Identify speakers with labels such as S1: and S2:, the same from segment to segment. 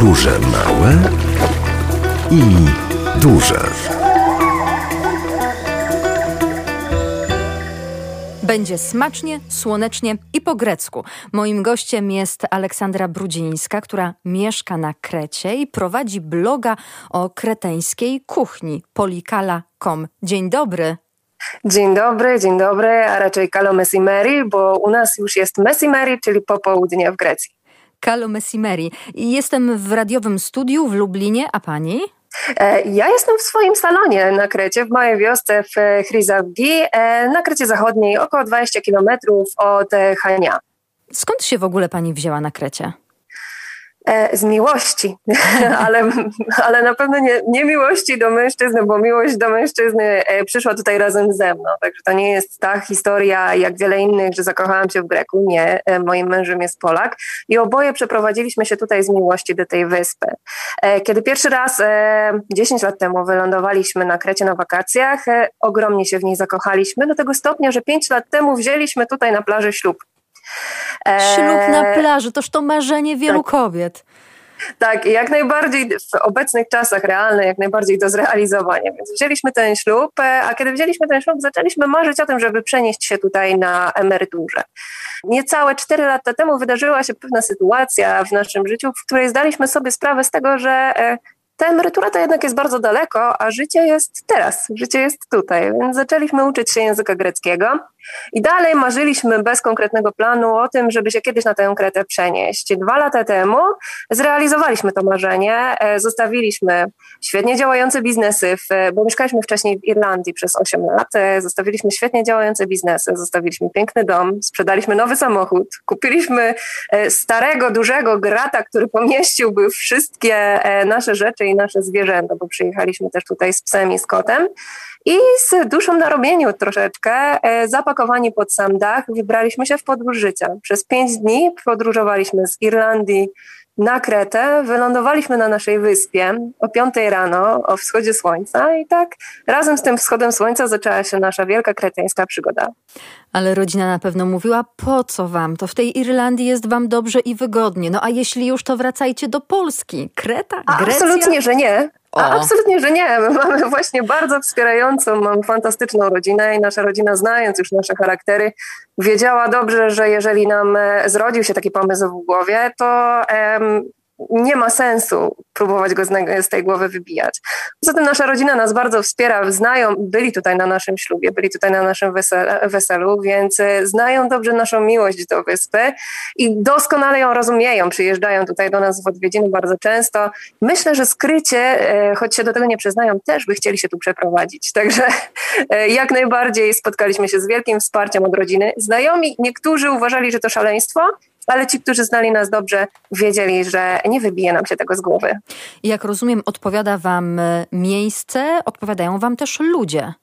S1: Podróże małe i duże.
S2: Będzie smacznie, słonecznie i po grecku. Moim gościem jest Aleksandra Brudzińska, która mieszka na Krecie i prowadzi bloga o kreteńskiej kuchni polikala.com. Dzień dobry.
S3: Dzień dobry, dzień dobry, a raczej Kalo Messimeri, bo u nas już jest Messimeri, czyli popołudnie w Grecji.
S2: Kalo Messimeri. Jestem w radiowym studiu w Lublinie, a pani?
S3: E, ja jestem w swoim salonie na Krecie, w mojej wiosce w Chryzavgi, e, na Krecie Zachodniej, około 20 kilometrów od Chania.
S2: Skąd się w ogóle pani wzięła na Krecie?
S3: E, z miłości, ale, ale na pewno nie, nie miłości do mężczyzny, bo miłość do mężczyzny e, przyszła tutaj razem ze mną. Także to nie jest ta historia jak wiele innych, że zakochałam się w Greku. Nie, e, moim mężem jest Polak i oboje przeprowadziliśmy się tutaj z miłości do tej wyspy. Kiedy pierwszy raz 10 lat temu wylądowaliśmy na Krecie na wakacjach, ogromnie się w niej zakochaliśmy, do tego stopnia, że 5 lat temu wzięliśmy tutaj na plaży ślub.
S2: Ślub na plaży, toż to marzenie wielu tak. kobiet.
S3: Tak, jak najbardziej w obecnych czasach realne, jak najbardziej do zrealizowania. Więc wzięliśmy ten ślub, e, a kiedy wzięliśmy ten ślub, zaczęliśmy marzyć o tym, żeby przenieść się tutaj na emeryturze. Niecałe cztery lata temu wydarzyła się pewna sytuacja w naszym życiu, w której zdaliśmy sobie sprawę z tego, że e, ta emerytura to jednak jest bardzo daleko, a życie jest teraz, życie jest tutaj. Więc zaczęliśmy uczyć się języka greckiego i dalej marzyliśmy bez konkretnego planu o tym, żeby się kiedyś na tę Kretę przenieść. Dwa lata temu zrealizowaliśmy to marzenie, e, zostawiliśmy świetnie działające biznesy, w, bo mieszkaliśmy wcześniej w Irlandii przez 8 lat, e, zostawiliśmy świetnie działające biznesy, zostawiliśmy piękny dom, sprzedaliśmy nowy samochód, kupiliśmy e, starego, dużego grata, który pomieściłby wszystkie nasze rzeczy i nasze zwierzęta, bo przyjechaliśmy też tutaj z psem i z kotem. I z duszą na robieniu troszeczkę, e, zapakowani pod sam dach, wybraliśmy się w podróż życia. Przez pięć dni podróżowaliśmy z Irlandii na Kretę, wylądowaliśmy na naszej wyspie o 5 rano, o wschodzie słońca i tak razem z tym wschodem słońca zaczęła się nasza wielka kreteńska przygoda.
S2: Ale rodzina na pewno mówiła, po co wam? To w tej Irlandii jest wam dobrze i wygodnie. No a jeśli już, to wracajcie do Polski. Kreta, Grecja?
S3: Absolutnie, że nie. A absolutnie, że nie. My mamy właśnie bardzo wspierającą, mam fantastyczną rodzinę i nasza rodzina, znając już nasze charaktery, wiedziała dobrze, że jeżeli nam e, zrodził się taki pomysł w głowie, to um, nie ma sensu próbować go z, tej głowy wybijać. Poza tym nasza rodzina nas bardzo wspiera, znają, byli tutaj na naszym ślubie, byli tutaj na naszym weselu, więc e, znają dobrze naszą miłość do wyspy i doskonale ją rozumieją. Przyjeżdżają tutaj do nas w odwiedziny bardzo często. Myślę, że skrycie, e, choć się do tego nie przyznają, też by chcieli się tu przeprowadzić. Także e, jak najbardziej spotkaliśmy się z wielkim wsparciem od rodziny. Znajomi, niektórzy uważali, że to szaleństwo, ale ci, którzy znali nas dobrze, wiedzieli, że nie wybije nam się tego z głowy.
S2: Jak rozumiem, odpowiada Wam e, miejsce, odpowiadają Wam też ludzie.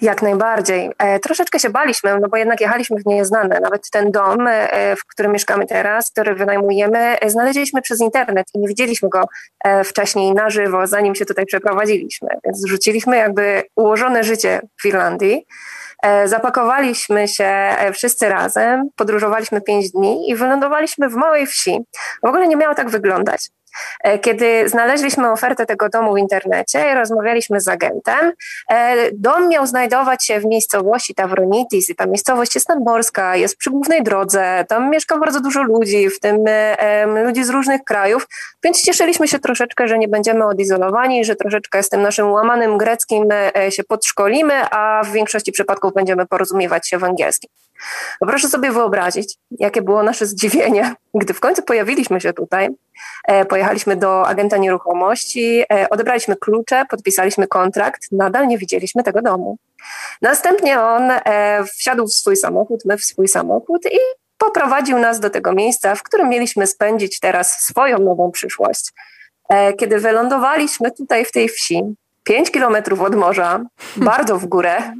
S3: Jak najbardziej. E, troszeczkę się baliśmy, no bo jednak jechaliśmy w nieznane. Nawet ten dom, e, w którym mieszkamy teraz, który wynajmujemy, e, znaleźliśmy przez internet i nie widzieliśmy go e, wcześniej na żywo, zanim się tutaj przeprowadziliśmy. Więc zrzuciliśmy jakby ułożone życie w Irlandii. E, zapakowaliśmy się e, wszyscy razem, podróżowaliśmy pięć dni i wylądowaliśmy w małej wsi. W ogóle nie miało tak wyglądać. E, kiedy znaleźliśmy ofertę tego domu w internecie i rozmawialiśmy z agentem, e, dom miał znajdować się w miejscowości Tavronitis i ta miejscowość jest nadmorska, jest przy głównej drodze, tam mieszka bardzo dużo ludzi, w tym e, ludzi z różnych krajów, więc cieszyliśmy się troszeczkę, że nie będziemy odizolowani, że troszeczkę z tym naszym łamanym greckim się podszkolimy, a w większości przypadków będziemy porozumiewać się w angielskim. Proszę sobie wyobrazić, jakie było nasze zdziwienie, gdy w końcu pojawiliśmy się tutaj, e, pojechaliśmy do agenta nieruchomości, e, odebraliśmy klucze, podpisaliśmy kontrakt, nadal nie widzieliśmy tego domu. Następnie on e, wsiadł w swój samochód, my w swój samochód i poprowadził nas do tego miejsca, w którym mieliśmy spędzić teraz swoją nową przyszłość. Kiedy wylądowaliśmy tutaj w tej wsi, pięć kilometrów od morza, bardzo w górę,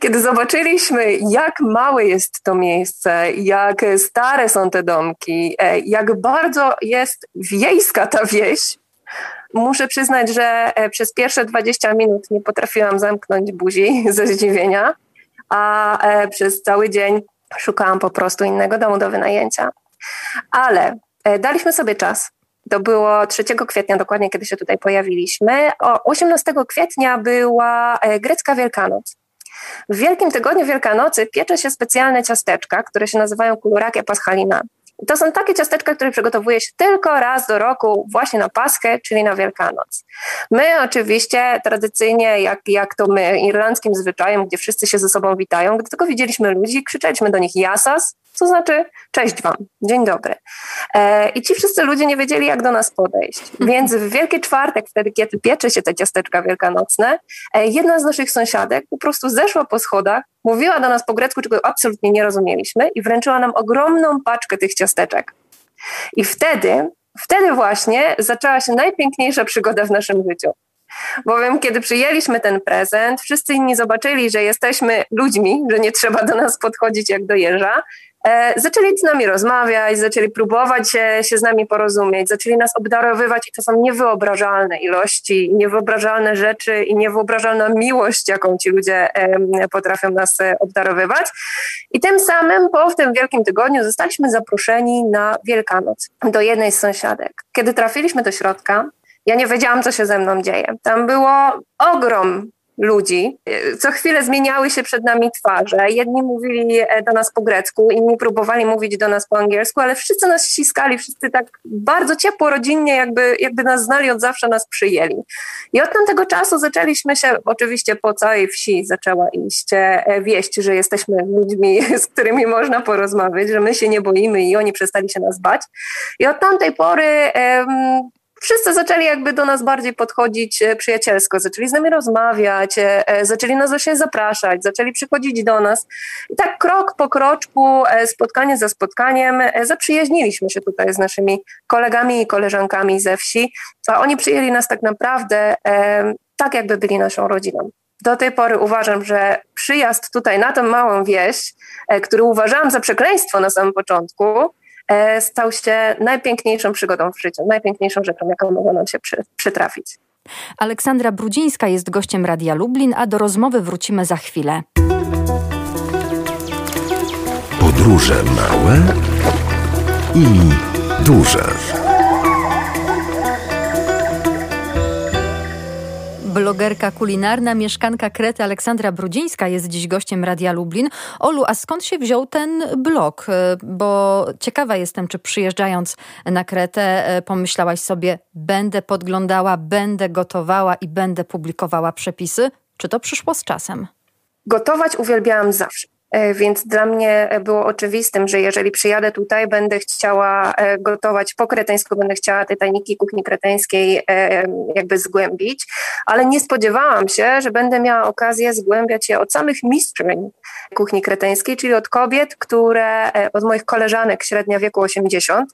S3: kiedy zobaczyliśmy, jak małe jest to miejsce, jak stare są te domki, e, jak bardzo jest wiejska ta wieś, muszę przyznać, że e, przez pierwsze 20 minut nie potrafiłam zamknąć buzi ze zdziwienia, a e, przez cały dzień szukałam po prostu innego domu do wynajęcia. Ale daliśmy sobie czas. To było 3 kwietnia, dokładnie kiedy się tutaj pojawiliśmy. O 18 kwietnia była grecka Wielkanoc. W Wielkim Tygodniu Wielkanocy piecze się specjalne ciasteczka, które się nazywają kulurakie paschalina. To są takie ciasteczka, które przygotowuje się tylko raz do roku, właśnie na Paschę, czyli na Wielkanoc. My oczywiście tradycyjnie, jak, jak to my, irlandzkim zwyczajem, gdzie wszyscy się ze sobą witają, gdy tylko widzieliśmy ludzi, krzyczeliśmy do nich jasas, co znaczy cześć wam, dzień dobry. E, I ci wszyscy ludzie nie wiedzieli, jak do nas podejść. Mhm. Więc w Wielki Czwartek, wtedy kiedy piecze się te ciasteczka wielkanocne, e, jedna z naszych sąsiadek po prostu zeszła po schodach, mówiła do nas po grecku, czego absolutnie nie rozumieliśmy i wręczyła nam ogromną paczkę tych ciasteczek. I wtedy, wtedy właśnie zaczęła się najpiękniejsza przygoda w naszym życiu. Bowiem, kiedy przyjęliśmy ten prezent, wszyscy inni zobaczyli, że jesteśmy ludźmi, że nie trzeba do nas podchodzić jak do jeża, zaczęli z nami rozmawiać, zaczęli próbować się, się z nami porozumieć, zaczęli nas obdarowywać i to są niewyobrażalne ilości, niewyobrażalne rzeczy i niewyobrażalna miłość, jaką ci ludzie potrafią nas e, obdarowywać. I tym samym po w tym Wielkim Tygodniu zostaliśmy zaproszeni na Wielkanoc do jednej z sąsiadek. Kiedy trafiliśmy do środka, ja nie wiedziałam, co się ze mną dzieje. Tam było ogrom ludzi. Co chwilę zmieniały się przed nami twarze. Jedni mówili e, do nas po grecku, inni próbowali mówić do nas po angielsku, ale wszyscy nas ściskali, wszyscy tak bardzo ciepło, rodzinnie, jakby, jakby nas znali od zawsze, nas przyjęli. I od tamtego czasu zaczęliśmy się, oczywiście po całej wsi zaczęła iść e, wieść, że jesteśmy ludźmi, z którymi można porozmawiać, że my się nie boimy i oni przestali się nas bać. I od tamtej pory wszyscy zaczęli jakby do nas bardziej podchodzić e, przyjacielsko, zaczęli z nami rozmawiać, e, e, zaczęli nas właśnie zapraszać, zaczęli przychodzić do nas. I tak krok po kroczku, spotkanie za spotkaniem, zaprzyjaźniliśmy się tutaj z naszymi kolegami i koleżankami ze wsi, a oni przyjęli nas tak naprawdę tak, jakby byli naszą rodziną. Do tej pory uważam, że przyjazd tutaj na tę małą wieś, który uważałam za przekleństwo na samym początku, stał się najpiękniejszą przygodą w życiu, najpiękniejszą rzeczą, jaką mogło nam się przy, przytrafić.
S2: Aleksandra Brudzińska jest gościem Radia Lublin, a do rozmowy wrócimy za chwilę.
S1: Podróże małe i duże.
S2: Blogerka kulinarna, mieszkanka Krety Aleksandra Brudzińska jest dziś gościem Radia Lublin. Olu, a skąd się wziął ten blog? E, bo ciekawa jestem, czy przyjeżdżając na Kretę e, pomyślałaś sobie, będę podglądała, będę gotowała i będę publikowała przepisy? Czy to przyszło z czasem?
S3: Gotować uwielbiałam zawsze. E, więc dla mnie było oczywistym, że jeżeli przyjadę tutaj, będę chciała e, gotować po kreteńsku, będę chciała te tajniki kuchni kreteńskiej e, jakby zgłębić, ale nie spodziewałam się, że będę miała okazję zgłębiać się od samych mistrzyń kuchni kreteńskiej, czyli od kobiet, które, od moich koleżanek średnia wieku 80,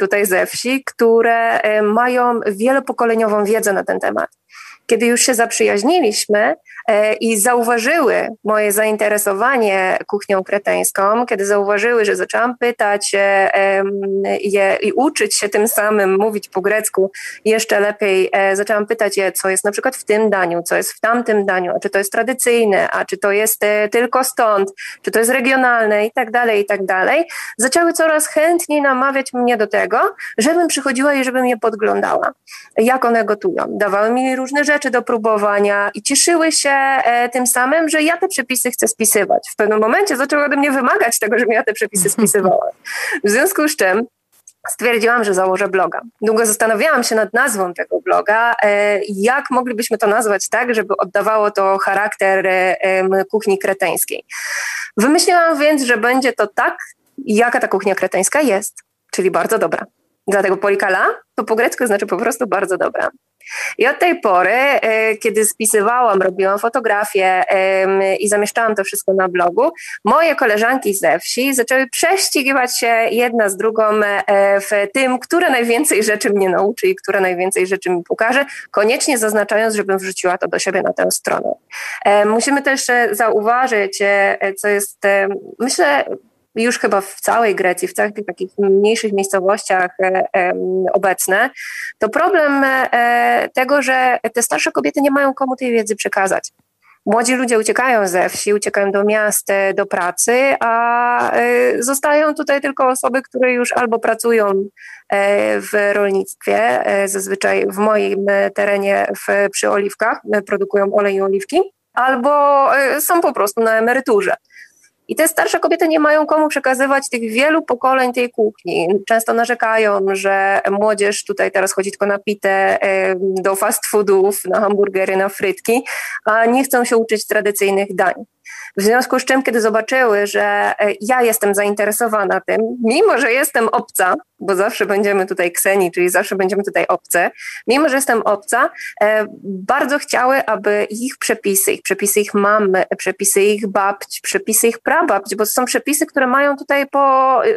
S3: tutaj ze wsi, które mają wielopokoleniową wiedzę na ten temat kiedy już się zaprzyjaźniliśmy e, i zauważyły moje zainteresowanie kuchnią kreteńską, kiedy zauważyły, że zaczęłam pytać e, je i uczyć się tym samym mówić po grecku jeszcze lepiej, e, zaczęłam pytać je, co jest na przykład w tym daniu, co jest w tamtym daniu, a czy to jest tradycyjne, a czy to jest tylko stąd, czy to jest regionalne i tak dalej, i tak dalej, zaczęły coraz chętniej namawiać mnie do tego, żebym przychodziła i żebym je podglądała, jak one gotują. Dawały mi różne rzeczy, rzeczy do próbowania i cieszyły się e, tym samym, że ja te przepisy chcę spisywać. W pewnym momencie zaczęły ode mnie wymagać tego, żebym ja te przepisy spisywała. W związku z czym stwierdziłam, że założę bloga. Długo zastanawiałam się nad nazwą tego bloga, e, jak moglibyśmy to nazwać tak, żeby oddawało to charakter e, kuchni kreteńskiej. Wymyśliłam więc, że będzie to tak, jaka ta kuchnia kreteńska jest, czyli bardzo dobra. Dlatego polikala to po grecku znaczy po prostu bardzo dobra. I od tej pory, e, kiedy spisywałam, robiłam fotografie i zamieszczałam to wszystko na blogu, moje koleżanki ze wsi zaczęły prześcigiwać się jedna z drugą e, w tym, które najwięcej rzeczy mnie nauczy i które najwięcej rzeczy mi pokaże, koniecznie zaznaczając, żebym wrzuciła to do siebie na tę stronę. E, musimy też zauważyć, co jest, myślę, już chyba w całej Grecji, w całych takich mniejszych miejscowościach e, obecne, to problem e, tego, że te starsze kobiety nie mają komu tej wiedzy przekazać. Młodzi ludzie uciekają ze wsi, uciekają do miast, e, do pracy, a zostają tutaj tylko osoby, które już albo pracują w rolnictwie, zazwyczaj w moim terenie w, przy oliwkach, produkują olej i oliwki, albo są po prostu na emeryturze. I te starsze kobiety nie mają komu przekazywać tych wielu pokoleń tej kuchni. Często narzekają, że młodzież tutaj teraz chodzi tylko na pitę, do fast foodów, na hamburgery, na frytki, a nie chcą się uczyć tradycyjnych dań. W związku z czym, kiedy zobaczyły, że e, ja jestem zainteresowana tym, mimo że jestem obca, bo zawsze będziemy tutaj kseni, czyli zawsze będziemy tutaj obce, mimo że jestem obca, e, bardzo chciały, aby ich przepisy, ich przepisy ich mamy, przepisy ich babci, przepisy ich prababci, bo to są przepisy, które mają tutaj po e,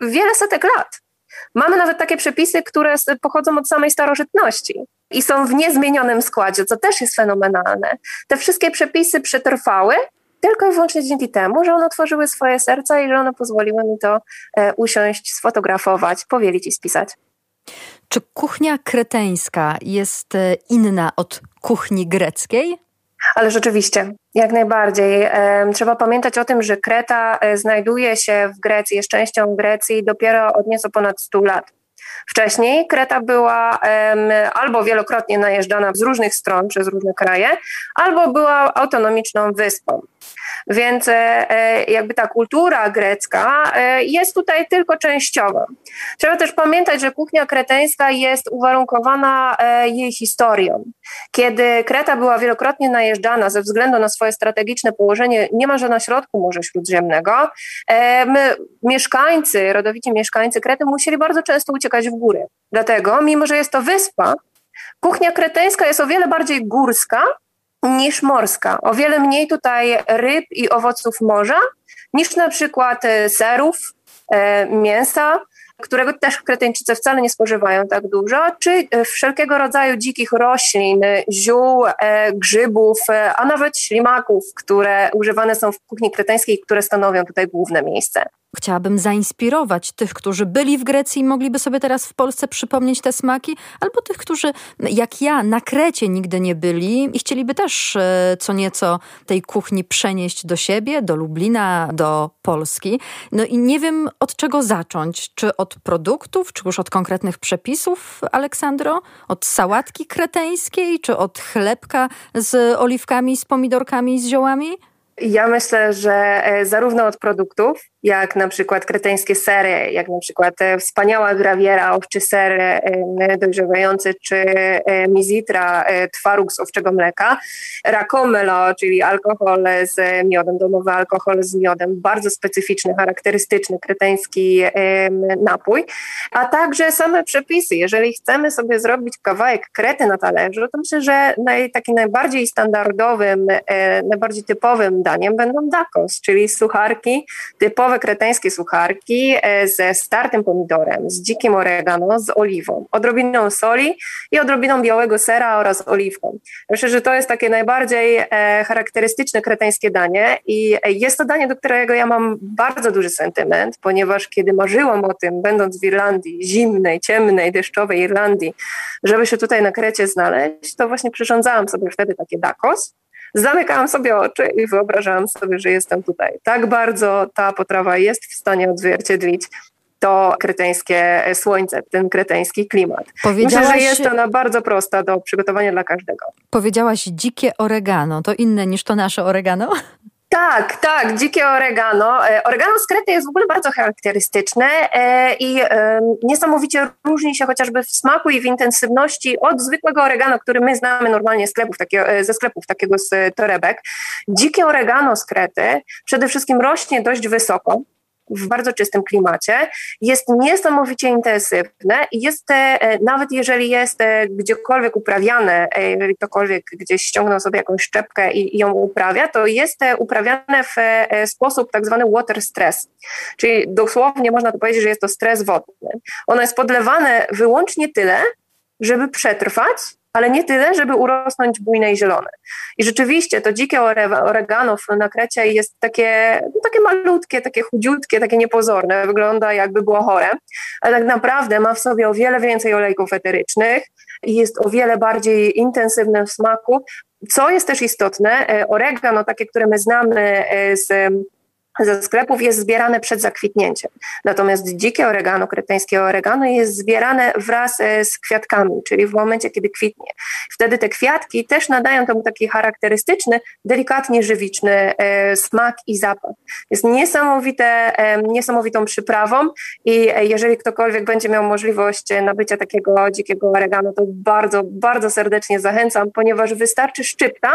S3: wiele setek lat. Mamy nawet takie przepisy, które pochodzą od samej starożytności i są w niezmienionym składzie, co też jest fenomenalne. Te wszystkie przepisy przetrwały tylko i wyłącznie dzięki temu, że one otworzyły swoje serca i że one pozwoliły mi to e, usiąść, sfotografować, powielić i spisać.
S2: Czy kuchnia kreteńska jest e, inna od kuchni greckiej?
S3: Ale rzeczywiście, jak najbardziej. Trzeba pamiętać o tym, że Kreta e, znajduje się w Grecji, jest częścią Grecji dopiero od nieco ponad 100 lat. Wcześniej Kreta była albo wielokrotnie najeżdżana z różnych stron przez różne kraje, albo była autonomiczną wyspą. Więc e, e, jakby ta kultura grecka e, jest tutaj tylko częściowa. Trzeba też pamiętać, że kuchnia kreteńska jest uwarunkowana jej historią. Kiedy Kreta była wielokrotnie najeżdżana ze względu na swoje strategiczne położenie niemalże na środku Morza Śródziemnego, my, mieszkańcy, rodowici mieszkańcy Krety musieli bardzo często uciekać w góry. Dlatego, mimo że jest to wyspa, kuchnia kreteńska jest o wiele bardziej górska niż morska. O wiele mniej tutaj ryb i owoców morza niż na przykład e, serów, e, mięsa, którego też Kretyńczycy wcale nie spożywają tak dużo, czy e, wszelkiego rodzaju dzikich roślin, ziół, grzybów, a nawet ślimaków, które używane są w kuchni kreteńskiej, które stanowią tutaj główne miejsce.
S2: Chciałabym zainspirować tych, którzy byli w Grecji i mogliby sobie teraz w Polsce przypomnieć te smaki, albo tych, którzy jak ja na Krecie nigdy nie byli i chcieliby też e, co nieco tej kuchni przenieść do siebie, do Lublina, do Polski. No i nie wiem od czego zacząć. Czy od produktów, czy już od konkretnych przepisów, Aleksandro? Od sałatki kreteńskiej, czy od chlebka z oliwkami, z pomidorkami z ziołami?
S3: Ja myślę, że e, zarówno od produktów, jak na przykład kreteńskie sery, jak na przykład e, wspaniała grawiera, owczy ser e, dojrzewający, czy mizitra, twaróg z owczego mleka, rakomelo, czyli alkohol z miodem, domowy alkohol z miodem, bardzo specyficzny, charakterystyczny kreteński napój, a także same przepisy. Jeżeli chcemy sobie zrobić kawałek krety na talerzu, to myślę, że naj, taki najbardziej standardowym, najbardziej typowym daniem będą dakos, czyli sucharki, typowe kreteńskie sucharki e, ze startym pomidorem, z dzikim oregano, z oliwą, odrobiną soli i odrobiną białego sera oraz oliwką. Myślę, że to jest takie najbardziej e, charakterystyczne kreteńskie danie i jest to danie, do którego ja mam bardzo duży sentyment, ponieważ kiedy marzyłam o tym, będąc w Irlandii, zimnej, ciemnej, deszczowej Irlandii, żeby się tutaj na Krecie znaleźć, to właśnie przyrządzałam sobie wtedy takie dakos, zamykałam sobie oczy i wyobrażałam sobie, że jestem tutaj. Tak bardzo ta potrawa jest w stanie odzwierciedlić to kreteńskie słońce, ten kreteński klimat. Myślę, że jest ona bardzo prosta do przygotowania dla każdego.
S2: Powiedziałaś dzikie oregano. To inne niż to nasze oregano?
S3: Tak, tak, dzikie oregano. E, oregano z Krety jest w ogóle bardzo charakterystyczne e, i niesamowicie różni się chociażby w smaku i w intensywności od zwykłego oregano, który my znamy normalnie sklepów, e, ze sklepów takiego z torebek. Dzikie oregano z Krety przede wszystkim rośnie dość wysoko, w bardzo czystym klimacie, jest niesamowicie intensywne i jest, e, nawet jeżeli jest e, gdziekolwiek uprawiane, e, jeżeli ktokolwiek gdzieś ściągnął sobie jakąś szczepkę i, i ją uprawia, to jest uprawiane w sposób tak zwany water stress, czyli dosłownie można to powiedzieć, że jest to stres wodny. Ono jest podlewane wyłącznie tyle, żeby przetrwać ale nie tyle, żeby urosnąć bujne i zielone. I rzeczywiście to dzikie oregano na Krecie jest takie, no takie malutkie, takie chudziutkie, takie niepozorne, wygląda jakby było chore, ale tak naprawdę ma w sobie o wiele więcej olejków eterycznych i jest o wiele bardziej intensywne w smaku, Co jest też istotne, oregano, takie, które my znamy z ze sklepów jest zbierane przed zakwitnięciem. Natomiast dzikie oregano, kreteńskie oregano jest zbierane wraz e, z kwiatkami, czyli w momencie, kiedy kwitnie. Wtedy te kwiatki też nadają temu taki charakterystyczny, delikatnie żywiczny e, smak i zapach. Jest niesamowite, e, niesamowitą przyprawą i jeżeli ktokolwiek będzie miał możliwość nabycia takiego dzikiego oregano, to bardzo, bardzo serdecznie zachęcam, ponieważ wystarczy szczypta,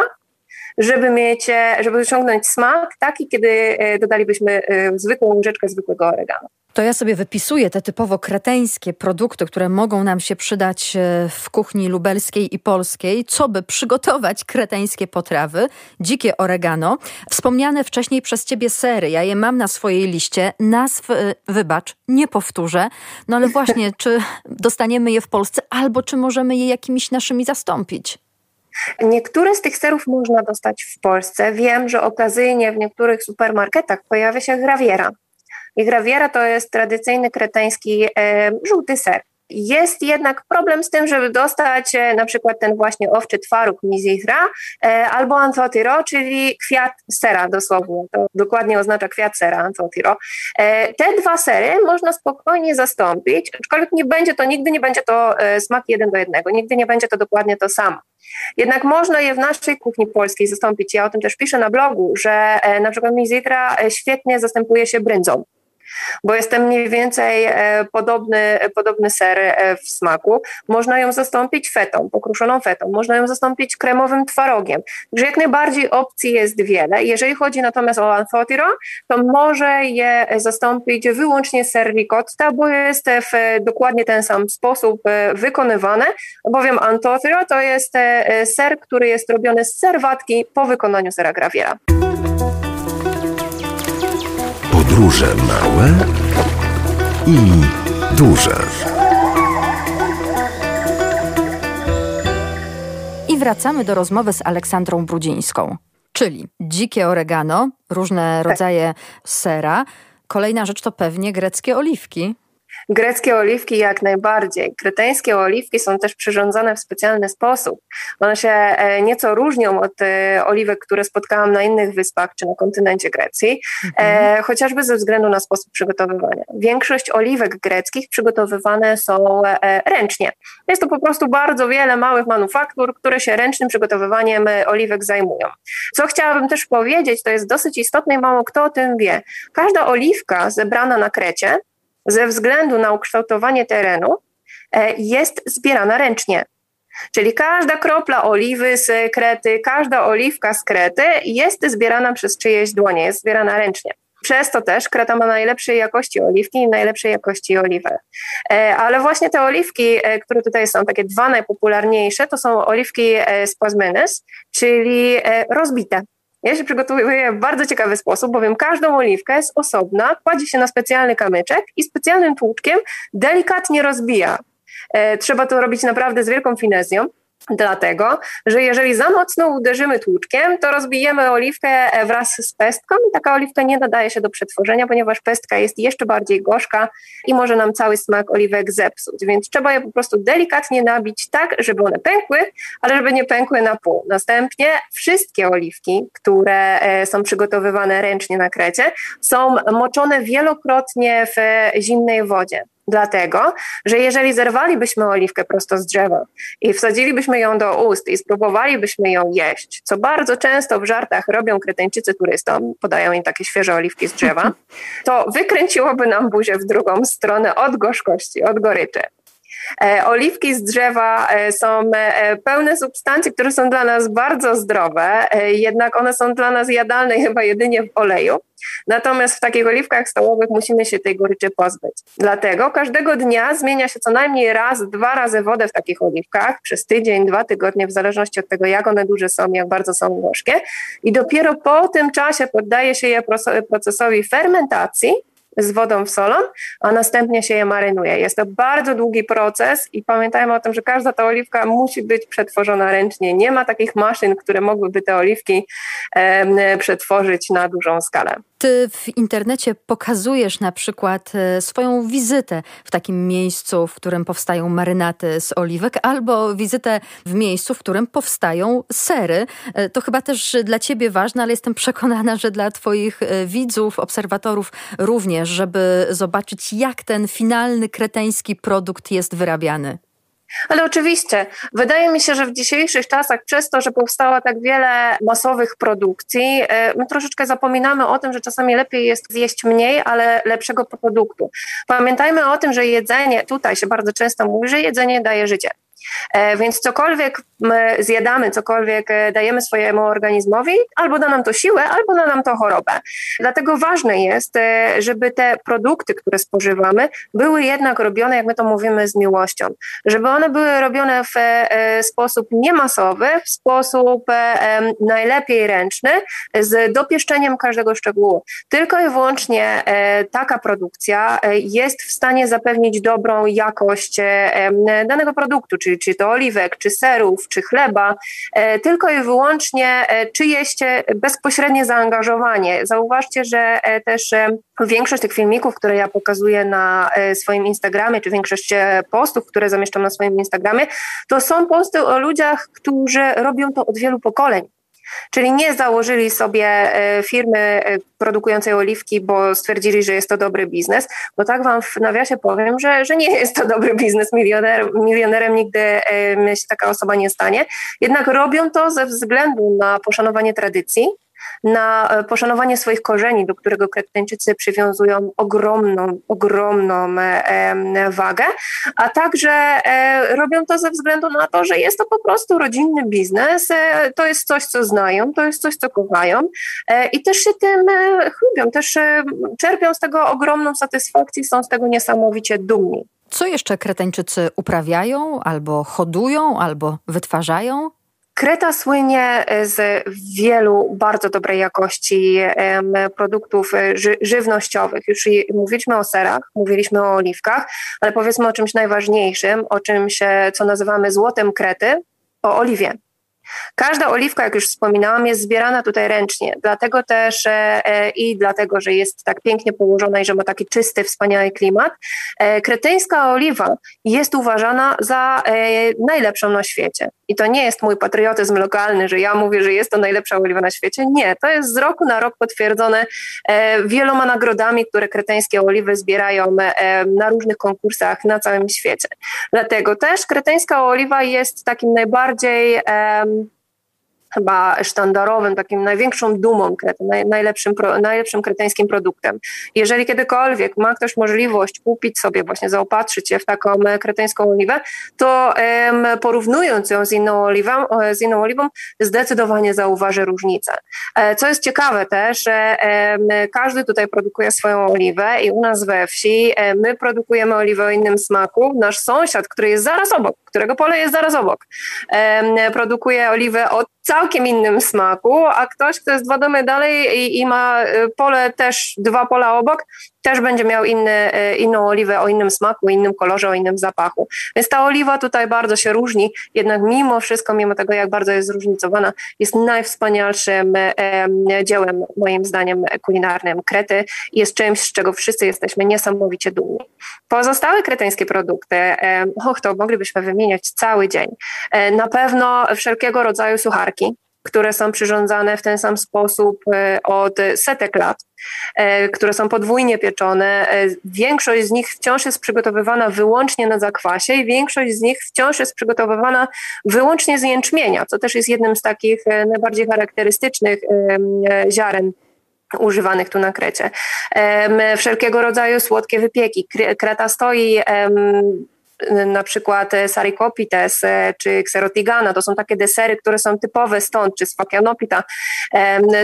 S3: żeby mieć, e, żeby osiągnąć smak taki, kiedy e, dodalibyśmy e, zwykłą łyżeczkę zwykłego oregano.
S2: To ja sobie wypisuję te typowo kreteńskie produkty, które mogą nam się przydać w kuchni lubelskiej i polskiej, co by przygotować kreteńskie potrawy. Dzikie oregano, wspomniane wcześniej przez ciebie sery. Ja je mam na swojej liście. Nazw, wybacz, nie powtórzę. No ale właśnie, czy dostaniemy je w Polsce, albo czy możemy je jakimiś naszymi zastąpić?
S3: Niektóre z tych serów można dostać w Polsce. Wiem, że okazyjnie w niektórych supermarketach pojawia się grawiera. I grawiera to jest tradycyjny kreteński e, żółty ser. Jest jednak problem z tym, żeby dostać e, na przykład ten właśnie owczy twaróg mizithra e, albo anthotiro, czyli kwiat sera dosłownie. To dokładnie oznacza kwiat sera, anthotiro. E, te dwa sery można spokojnie zastąpić, aczkolwiek nie będzie to, nigdy nie będzie to smak jeden do jednego, nigdy nie będzie to dokładnie to samo. Jednak można je w naszej kuchni polskiej zastąpić. Ja o tym też piszę na blogu, że na przykład mizitra świetnie zastępuje się brędzą bo jestem mniej więcej e, podobny, podobny ser e, w smaku. Można ją zastąpić fetą, pokruszoną fetą, można ją zastąpić kremowym twarogiem. Także jak najbardziej opcji jest wiele. Jeżeli chodzi natomiast o anfotiro, to może je zastąpić wyłącznie ser ricotta, bo jest w dokładnie ten sam sposób e, wykonywane, bowiem antotiro to jest ser, który jest robiony z serwatki po wykonaniu sera graviera.
S1: Podróże małe i duże.
S2: I wracamy do rozmowy z Aleksandrą Brudzińską, czyli dzikie oregano, różne rodzaje sera. Kolejna rzecz to pewnie greckie oliwki.
S3: Greckie oliwki jak najbardziej. Kreteńskie oliwki są też przyrządzane w specjalny sposób. One się e, nieco różnią od e, oliwek, które spotkałam na innych wyspach czy na kontynencie Grecji, mhm. chociażby ze względu na sposób przygotowywania. Większość oliwek greckich przygotowywane są ręcznie. Jest to po prostu bardzo wiele małych manufaktur, które się ręcznym przygotowywaniem oliwek zajmują. Co chciałabym też powiedzieć, to jest dosyć istotne i mało kto o tym wie. Każda oliwka zebrana na Krecie ze względu na ukształtowanie terenu e, jest zbierana ręcznie. Czyli każda kropla oliwy z krety, każda oliwka z krety jest zbierana przez czyjeś dłonie, jest zbierana ręcznie. Przez to też kreta ma najlepszej jakości oliwki i najlepszej jakości oliwę. E, ale właśnie te oliwki, e, które tutaj są, takie dwa najpopularniejsze, to są oliwki z czyli rozbite. Ja się przygotowuję w bardzo ciekawy sposób, bowiem każdą oliwkę jest osobna, kładzie się na specjalny kamyczek i specjalnym tłuczkiem delikatnie rozbija. E, trzeba to robić naprawdę z wielką finezją. Dlatego, że jeżeli za mocno uderzymy tłuczkiem, to rozbijemy oliwkę wraz z pestką i taka oliwka nie nadaje się do przetworzenia, ponieważ pestka jest jeszcze bardziej gorzka i może nam cały smak oliwek zepsuć. Więc trzeba je po prostu delikatnie nabić tak, żeby one pękły, ale żeby nie pękły na pół. Następnie wszystkie oliwki, które e, są przygotowywane ręcznie na krecie, są moczone wielokrotnie w zimnej wodzie. Dlatego, że jeżeli zerwalibyśmy oliwkę prosto z drzewa i wsadzilibyśmy ją do ust i spróbowalibyśmy ją jeść, co bardzo często w żartach robią kreteńczycy turystom, podają im takie świeże oliwki z drzewa, to wykręciłoby nam buzię w drugą stronę od gorzkości, od goryczy. E, oliwki z drzewa e, są e, pełne substancji, które są dla nas bardzo zdrowe, jednak one są dla nas jadalne chyba jedynie w oleju. Natomiast w takich oliwkach stołowych musimy się tej goryczy pozbyć. Dlatego każdego dnia zmienia się co najmniej raz, dwa razy wodę w takich oliwkach przez tydzień, dwa tygodnie, w zależności od tego, jak one duże są, jak bardzo są gorzkie. I dopiero po tym czasie poddaje się je procesowi fermentacji, z wodą w solą, a następnie się je marynuje. Jest to bardzo długi proces i pamiętajmy o tym, że każda ta oliwka musi być przetworzona ręcznie. Nie ma takich maszyn, które mogłyby te oliwki przetworzyć na dużą skalę.
S2: Ty w internecie pokazujesz na przykład e, swoją wizytę w takim miejscu, w którym powstają marynaty z oliwek, albo wizytę w miejscu, w którym powstają sery. E, to chyba też dla ciebie ważne, ale jestem przekonana, że dla twoich e, widzów, obserwatorów również, żeby zobaczyć, jak ten finalny kreteński produkt jest wyrabiany.
S3: Ale oczywiście, wydaje mi się, że w dzisiejszych czasach, przez to, że powstało tak wiele masowych produkcji, e, my troszeczkę zapominamy o tym, że czasami lepiej jest zjeść mniej, ale lepszego produktu. Pamiętajmy o tym, że jedzenie, tutaj się bardzo często mówi, że jedzenie daje życie. E, więc cokolwiek zjadamy, cokolwiek e, dajemy swojemu organizmowi, albo da nam to siłę, albo da nam to chorobę. Dlatego ważne jest, e, żeby te produkty, które spożywamy, były jednak robione, jak my to mówimy, z miłością. Żeby one były robione w sposób niemasowy, w sposób najlepiej ręczny, z dopieszczeniem każdego szczegółu. Tylko i wyłącznie taka produkcja jest w stanie zapewnić dobrą jakość danego produktu, czyli czy to oliwek, czy serów, czy chleba, e, tylko i wyłącznie e, czyjeś bezpośrednie zaangażowanie. Zauważcie, że e, też większość tych filmików, które ja pokazuję na swoim Instagramie, czy większość postów, które zamieszczam na swoim Instagramie, to są posty o ludziach, którzy robią to od wielu pokoleń. Czyli nie założyli sobie e, firmy e, produkującej oliwki, bo stwierdzili, że jest to dobry biznes. Bo tak wam w nawiasie powiem, że, że nie jest to dobry biznes. Milioner, milionerem nigdy się taka osoba nie stanie. Jednak robią to ze względu na poszanowanie tradycji, na e, poszanowanie swoich korzeni, do którego Kretyńczycy przywiązują ogromną, ogromną e, wagę, a także e, robią to ze względu na to, że jest to po prostu rodzinny biznes, to jest coś, co znają, to jest coś, co kochają i też się tym chlubią, też czerpią z tego ogromną satysfakcję, są z tego niesamowicie dumni.
S2: Co jeszcze Kreteńczycy uprawiają, albo hodują, albo wytwarzają?
S3: Kreta słynie z wielu bardzo dobrej jakości produktów e, ży żywnościowych. Już mówiliśmy o serach, mówiliśmy o oliwkach, ale powiedzmy o czymś najważniejszym, o czymś, e, co nazywamy złotem Krety, o oliwie. Każda oliwka, jak już wspominałam, jest zbierana tutaj ręcznie, dlatego też e, e, i dlatego, że jest tak pięknie położona i że ma taki czysty, wspaniały klimat. E, kretyńska oliwa jest uważana za najlepszą na świecie. I to nie jest mój patriotyzm lokalny, że ja mówię, że jest to najlepsza oliwa na świecie. Nie, to jest z roku na rok potwierdzone wieloma nagrodami, które kretyńskie oliwy zbierają na różnych konkursach na całym świecie. Dlatego też kretyńska oliwa jest takim najbardziej chyba sztandarowym, takim największą dumą najlepszym, najlepszym kretyńskim produktem. Jeżeli kiedykolwiek ma ktoś możliwość kupić sobie, właśnie zaopatrzyć się w taką e, kretyńską oliwę, to porównując ją z inną, oliwą, z inną oliwą, zdecydowanie zauważy różnicę. E, co jest ciekawe też, że każdy tutaj produkuje swoją oliwę i u nas we wsi e, my produkujemy oliwę o innym smaku. Nasz sąsiad, który jest zaraz obok, którego pole jest zaraz obok, produkuje oliwę o całkiem innym smaku, a ktoś, kto jest dwa domy dalej i, i ma y, pole też, dwa pola obok, też będzie miał inny, y, inną oliwę o innym smaku, innym kolorze, o innym zapachu. Więc ta oliwa tutaj bardzo się różni, jednak mimo wszystko, mimo tego, jak bardzo jest zróżnicowana, jest najwspanialszym dziełem, moim zdaniem, kulinarnym Krety. Jest czymś, z czego wszyscy jesteśmy niesamowicie dumni. Pozostałe kretyńskie produkty, och, to moglibyśmy wymieniać cały dzień. E, na pewno wszelkiego rodzaju sucharki, które są przyrządzane w ten sam sposób e, od setek lat, e, które są podwójnie pieczone. Większość z nich wciąż jest przygotowywana wyłącznie na zakwasie i większość z nich wciąż jest przygotowywana wyłącznie z jęczmienia, co też jest jednym z takich najbardziej charakterystycznych ziaren używanych tu na Krecie. Wszelkiego rodzaju słodkie wypieki. Kreta stoi na przykład Sarikopites czy Xerotigana, to są takie desery, które są typowe stąd, czy Sfakianopita.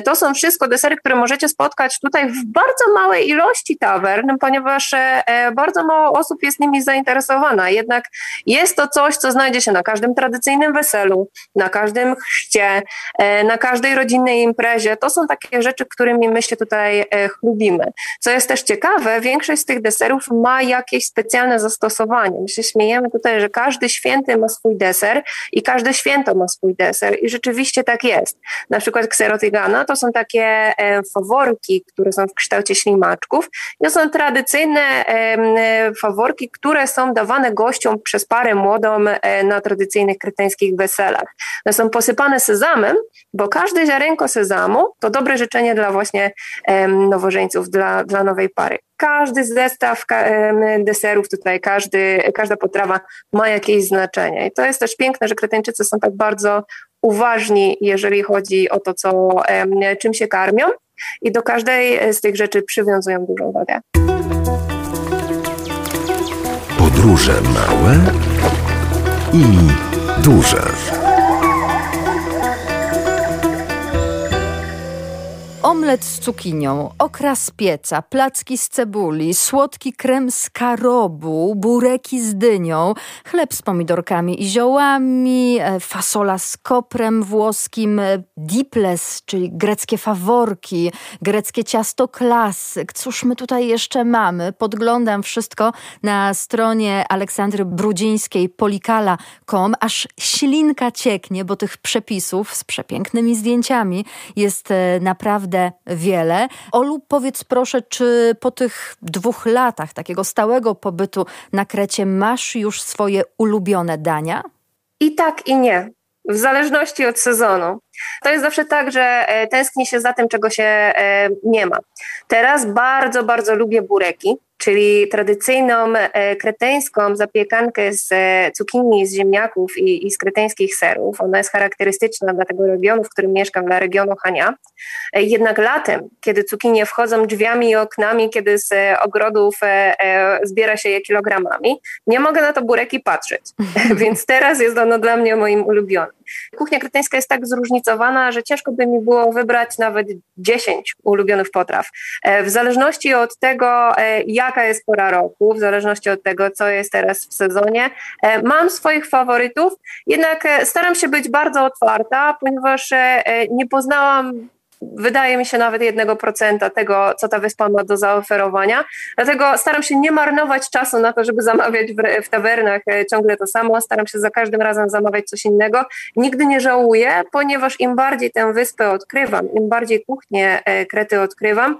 S3: To są wszystko desery, które możecie spotkać tutaj w bardzo małej ilości tawern, ponieważ e, bardzo mało osób jest nimi zainteresowana. Jednak jest to coś, co znajdzie się na każdym tradycyjnym weselu, na każdym chrzcie, e, na każdej rodzinnej imprezie. To są takie rzeczy, którymi my się tutaj e, chlubimy. Co jest też ciekawe, większość z tych deserów ma jakieś specjalne zastosowanie. Myślę śmiejemy tutaj, że każdy święty ma swój deser i każde święto ma swój deser i rzeczywiście tak jest. Na przykład kserotygana to są takie e, faworki, które są w kształcie ślimaczków. To są tradycyjne e, faworki, które są dawane gościom przez parę młodą e, na tradycyjnych kretyńskich weselach. One są posypane sezamem, bo każde ziarenko sezamu to dobre życzenie dla właśnie nowożeńców, dla, dla nowej pary każdy zestaw deserów tutaj, każdy, każda potrawa ma jakieś znaczenie. I to jest też piękne, że Kreteńczycy są tak bardzo uważni, jeżeli chodzi o to, co, czym się karmią i do każdej z tych rzeczy przywiązują dużą wagę.
S1: Podróże małe i duże.
S2: Omlet z cukinią, okra z pieca, placki z cebuli, słodki krem z karobu, bureki z dynią, chleb z pomidorkami i ziołami, e, fasola z koprem włoskim, e, diples, czyli greckie faworki, greckie ciasto klasyk. Cóż my tutaj jeszcze mamy? Podglądam wszystko na stronie Aleksandry Brudzińskiej polikala.com, aż ślinka cieknie, bo tych przepisów z przepięknymi zdjęciami jest e, wiele. Olu, powiedz proszę, czy po tych dwóch latach takiego stałego pobytu na Krecie masz już swoje ulubione dania?
S3: I tak, i nie. W zależności od sezonu. To jest zawsze tak, że e, tęskni się za tym, czego się e, nie ma. Teraz bardzo, bardzo lubię bureki czyli tradycyjną e, kreteńską zapiekankę z e, cukinii, z ziemniaków i, i z kreteńskich serów. Ona jest charakterystyczna dla tego regionu, w którym mieszkam, dla regionu Hania. E, jednak latem, kiedy cukinie wchodzą drzwiami i oknami, kiedy z ogrodów zbiera się je kilogramami, nie mogę na to bureki patrzeć. Więc teraz jest ono dla mnie moim ulubionym. Kuchnia kreteńska jest tak zróżnicowana, że ciężko by mi było wybrać nawet 10 ulubionych potraw. W zależności od tego, jak jaka jest pora roku, w zależności od tego, co jest teraz w sezonie. E, mam swoich faworytów, jednak e, staram się być bardzo otwarta, ponieważ e, nie poznałam wydaje mi się nawet jednego procenta tego, co ta wyspa ma do zaoferowania. Dlatego staram się nie marnować czasu na to, żeby zamawiać w, w tawernach ciągle to samo. Staram się za każdym razem zamawiać coś innego. Nigdy nie żałuję, ponieważ im bardziej tę wyspę odkrywam, im bardziej kuchnię Krety odkrywam,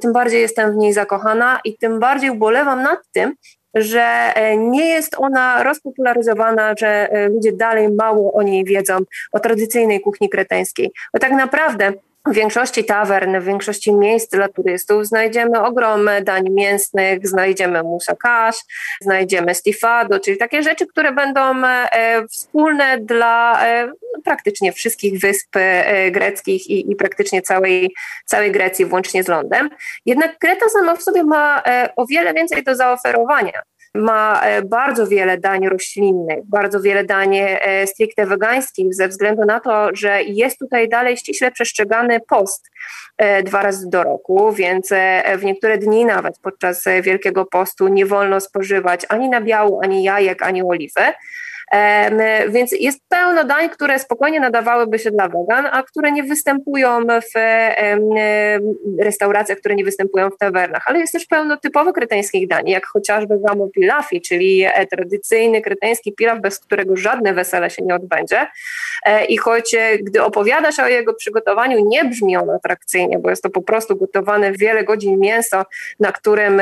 S3: tym bardziej jestem w niej zakochana i tym bardziej ubolewam nad tym, że e, nie jest ona rozpopularyzowana, że e, ludzie dalej mało o niej wiedzą, o tradycyjnej kuchni kreteńskiej. Bo tak naprawdę w większości tawern, w większości miejsc dla turystów znajdziemy ogrom dań mięsnych, znajdziemy musakash, znajdziemy stifado, czyli takie rzeczy, które będą e, wspólne dla e, praktycznie wszystkich wysp e, greckich i, i praktycznie całej, całej Grecji, włącznie z lądem. Jednak Kreta sama w sobie ma o wiele więcej do zaoferowania ma e, bardzo wiele dań roślinnych, bardzo wiele dań e, stricte wegańskich, ze względu na to, że jest tutaj dalej ściśle przestrzegany post e, dwa razy do roku, więc w niektóre dni nawet podczas Wielkiego Postu nie wolno spożywać ani nabiału, ani jajek, ani oliwy. Więc jest pełno dań, które spokojnie nadawałyby się dla wegan, a które nie występują w restauracjach, które nie występują w tawernach. Ale jest też pełno typowo kreteńskich dań, jak chociażby gamo pilafi, czyli e, tradycyjny kreteński pilaf, bez którego żadne wesele się nie odbędzie. E, I choć e, gdy opowiada się o jego przygotowaniu, nie brzmi on atrakcyjnie, bo jest to po prostu gotowane wiele godzin mięso, na którym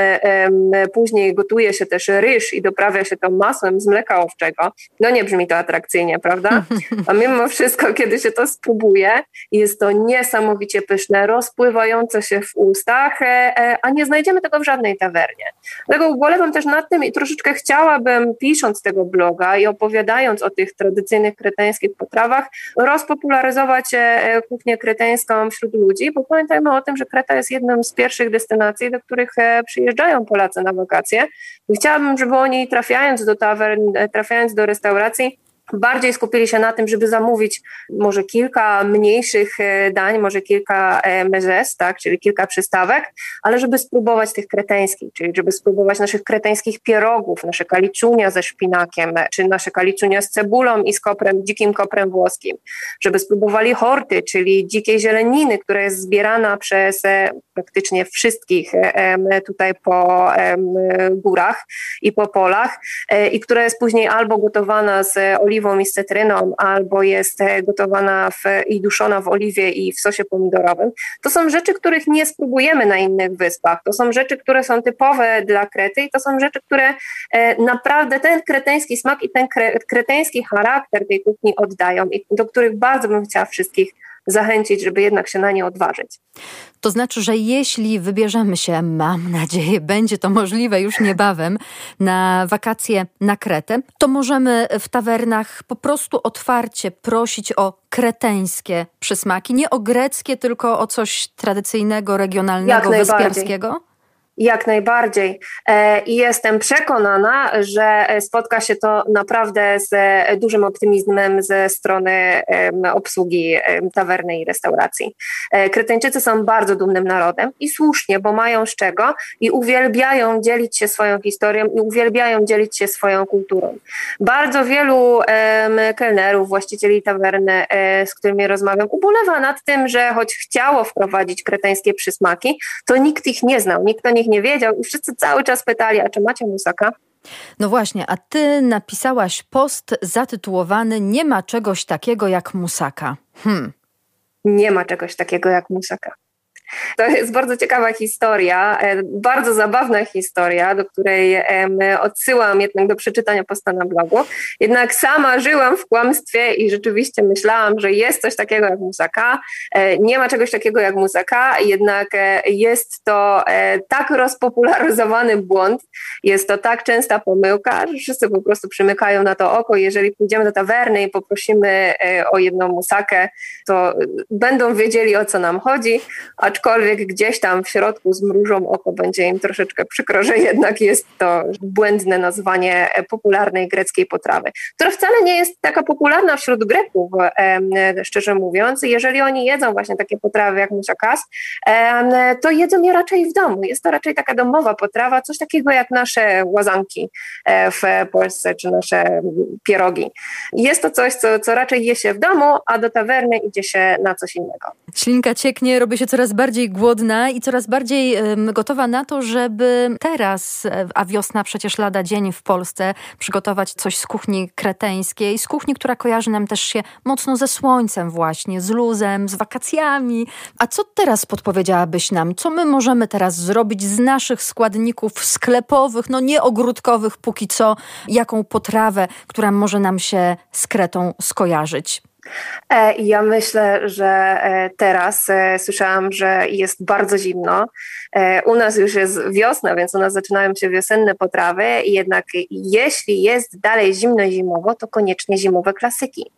S3: później gotuje się też ryż i doprawia się to masłem z mleka owczego no nie brzmi to atrakcyjnie, prawda? A mimo wszystko, kiedy się to spróbuje, jest to niesamowicie pyszne, rozpływające się w ustach, e, e, a nie znajdziemy tego w żadnej tawernie. Dlatego ubolewam też nad tym i troszeczkę chciałabym, pisząc tego bloga i opowiadając o tych tradycyjnych kreteńskich potrawach, rozpopularyzować e, kuchnię kreteńską wśród ludzi, bo pamiętajmy o tym, że Kreta jest jedną z pierwszych destynacji, do których przyjeżdżają Polacy na wakacje. I chciałabym, żeby oni trafiając do tawern, trafiając do restauracji, reštaurácii. Bardziej skupili się na tym, żeby zamówić może kilka mniejszych e, dań, może kilka e, mezes, tak, czyli kilka przystawek, ale żeby spróbować tych kreteńskich, czyli żeby spróbować naszych kreteńskich pierogów, nasze kaliczunia ze szpinakiem, czy nasze kaliczunia z cebulą i z koprem, dzikim koprem włoskim, żeby spróbowali horty, czyli dzikiej zieleniny, która jest zbierana przez e, praktycznie wszystkich tutaj po górach i po polach i która jest później albo gotowana z oliwą oliwą i z cytryną, albo jest e, gotowana w, i duszona w oliwie i w sosie pomidorowym. To są rzeczy, których nie spróbujemy na innych wyspach. To są rzeczy, które są typowe dla Krety i to są rzeczy, które e, naprawdę ten kreteński smak i ten kre, kreteński charakter tej kuchni oddają i do których bardzo bym chciała wszystkich zachęcić, żeby jednak się na nie odważyć.
S2: To znaczy, że jeśli wybierzemy się, mam nadzieję, będzie to możliwe już niebawem, na wakacje na Kretę, to możemy w tawernach po prostu otwarcie prosić o kreteńskie przysmaki, nie o greckie, tylko o coś tradycyjnego, regionalnego, wyspiarskiego?
S3: Jak najbardziej. E, I jestem przekonana, że spotka się to naprawdę z dużym optymizmem ze strony obsługi tawerny i restauracji. E, Kreteńczycy są bardzo dumnym narodem i słusznie, bo mają z czego i uwielbiają dzielić się swoją historią i uwielbiają dzielić się swoją kulturą. Bardzo wielu kelnerów, właścicieli tawerny, e, z którymi rozmawiam, ubolewa nad tym, że choć chciało wprowadzić kreteńskie przysmaki, to nikt ich nie znał, nikt o nich nie wiedział i wszyscy cały czas pytali, a czy macie musaka?
S2: No właśnie, a ty napisałaś post zatytułowany Nie ma czegoś takiego jak musaka. Hmm.
S3: Nie ma czegoś takiego jak musaka. To jest bardzo ciekawa historia, e, bardzo zabawna historia, do której odsyłam jednak do przeczytania posta na blogu. Jednak sama żyłam w kłamstwie i rzeczywiście myślałam, że jest coś takiego jak musaka. E, nie ma czegoś takiego jak musaka, jednak e, jest to tak rozpopularyzowany błąd, jest to tak częsta pomyłka, że wszyscy po prostu przymykają na to oko. Jeżeli pójdziemy do tawerny i poprosimy o jedną musakę, to będą wiedzieli o co nam chodzi, aczkolwiek aczkolwiek gdzieś tam w środku zmrużą oko, będzie im troszeczkę przykro, że jednak jest to błędne nazwanie popularnej greckiej potrawy, która wcale nie jest taka popularna wśród Greków, szczerze mówiąc. Jeżeli oni jedzą właśnie takie potrawy jak musakas, to jedzą je raczej w domu. Jest to raczej taka domowa potrawa, coś takiego jak nasze łazanki e, w Polsce, czy nasze pierogi. Jest to coś, co, co raczej je się w domu, a do tawerny idzie się na coś innego.
S2: Ślinka cieknie, robi się coraz bardziej bardziej głodna i coraz bardziej gotowa na to, żeby teraz, e, a wiosna przecież lada dzień w Polsce, przygotować coś z kuchni kreteńskiej, z kuchni, która kojarzy nam też się mocno ze słońcem właśnie, z luzem, z wakacjami. A co teraz podpowiedziałabyś nam? Co my możemy teraz zrobić z naszych składników sklepowych, no nie ogródkowych póki co, jaką potrawę, która może nam się z kretą skojarzyć?
S3: E, ja myślę, że e, teraz e, słyszałam, że jest bardzo zimno. U nas już jest wiosna, więc u nas zaczynają się wiosenne potrawy, jednak jeśli jest dalej zimno zimowo, to koniecznie zimowe klasyki.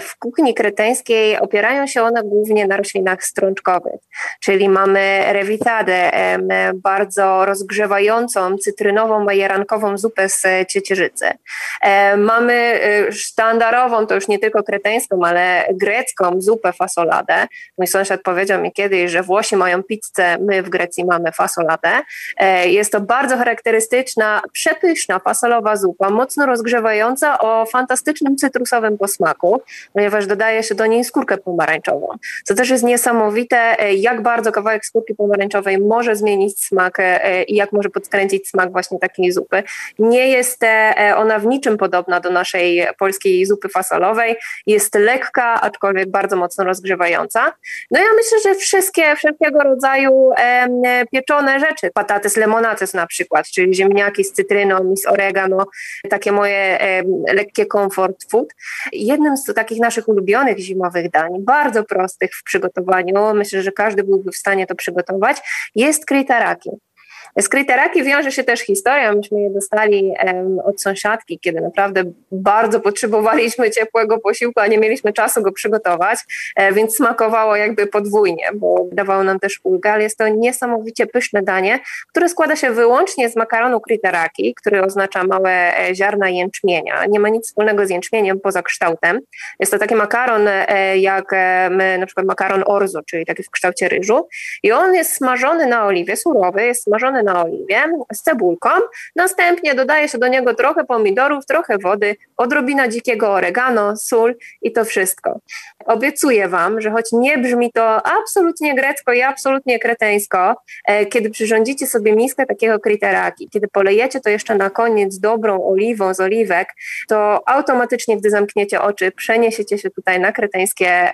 S3: W kuchni kreteńskiej opierają się one głównie na roślinach strączkowych, czyli mamy rewitadę, bardzo rozgrzewającą, cytrynową, majerankową zupę z ciecierzycy. Mamy sztandarową, to już nie tylko kreteńską, ale grecką zupę fasoladę. Mój sąsiad powiedział mi kiedyś, że Włosi mają pizzę, my w Grecji mamy fasoladę. E, jest to bardzo charakterystyczna, przepyszna fasolowa zupa, mocno rozgrzewająca o fantastycznym cytrusowym posmaku, ponieważ dodaje się do niej skórkę pomarańczową. Co też jest niesamowite, e, jak bardzo kawałek skórki pomarańczowej może zmienić smak e, i jak może podkręcić smak właśnie takiej zupy. Nie jest ona w niczym podobna do naszej polskiej zupy fasolowej. Jest lekka, aczkolwiek bardzo mocno rozgrzewająca. No ja myślę, że wszystkie, wszelkiego rodzaju e, pieczone rzeczy, patates lemonates na przykład, czyli ziemniaki z cytryną i z oregano, takie moje lekkie comfort food. Jednym z takich naszych ulubionych zimowych dań, bardzo prostych w przygotowaniu, myślę, że każdy byłby w stanie to przygotować, jest krytaraki. Z kryteraki wiąże się też historia. Myśmy je dostali um, od sąsiadki, kiedy naprawdę bardzo potrzebowaliśmy ciepłego posiłku, a nie mieliśmy czasu go przygotować, e, więc smakowało jakby podwójnie, bo dawało nam też ulgę, ale jest to niesamowicie pyszne danie, które składa się wyłącznie z makaronu kryteraki, który oznacza małe e, ziarna jęczmienia. Nie ma nic wspólnego z jęczmieniem poza kształtem. Jest to taki makaron e, jak my, na przykład makaron orzo, czyli taki w kształcie ryżu i on jest smażony na oliwie, surowy, jest smażony na oliwie z cebulką. Następnie dodaje się do niego trochę pomidorów, trochę wody, odrobina dzikiego oregano, sól i to wszystko. Obiecuję Wam, że choć nie brzmi to absolutnie grecko i absolutnie kreteńsko, e, kiedy przyrządzicie sobie miskę takiego kriteraki, kiedy polejecie to jeszcze na koniec dobrą oliwą z oliwek, to automatycznie, gdy zamkniecie oczy, przeniesiecie się tutaj na kreteńskie,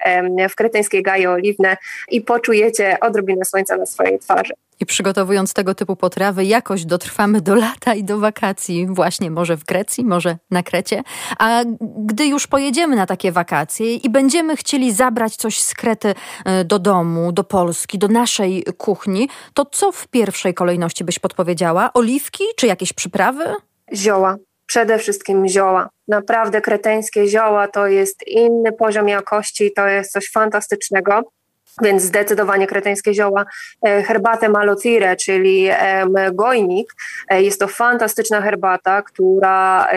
S3: w kreteńskie gaje oliwne i poczujecie odrobinę słońca na swojej twarzy.
S2: I przygotowując tego typu potrawy, jakoś dotrwamy do lata i do wakacji, właśnie może w Grecji, może na Krecie. A gdy już pojedziemy na takie wakacje i będziemy chcieli zabrać coś z Krety e, do domu, do Polski, do naszej kuchni, to co w pierwszej kolejności byś podpowiedziała? Oliwki czy jakieś przyprawy?
S3: Zioła. Przede wszystkim zioła. Naprawdę kreteńskie zioła to jest inny poziom jakości, to jest coś fantastycznego. Więc zdecydowanie kreteńskie zioła, e, herbatę malotire, czyli gojnik. E, jest to fantastyczna herbata, która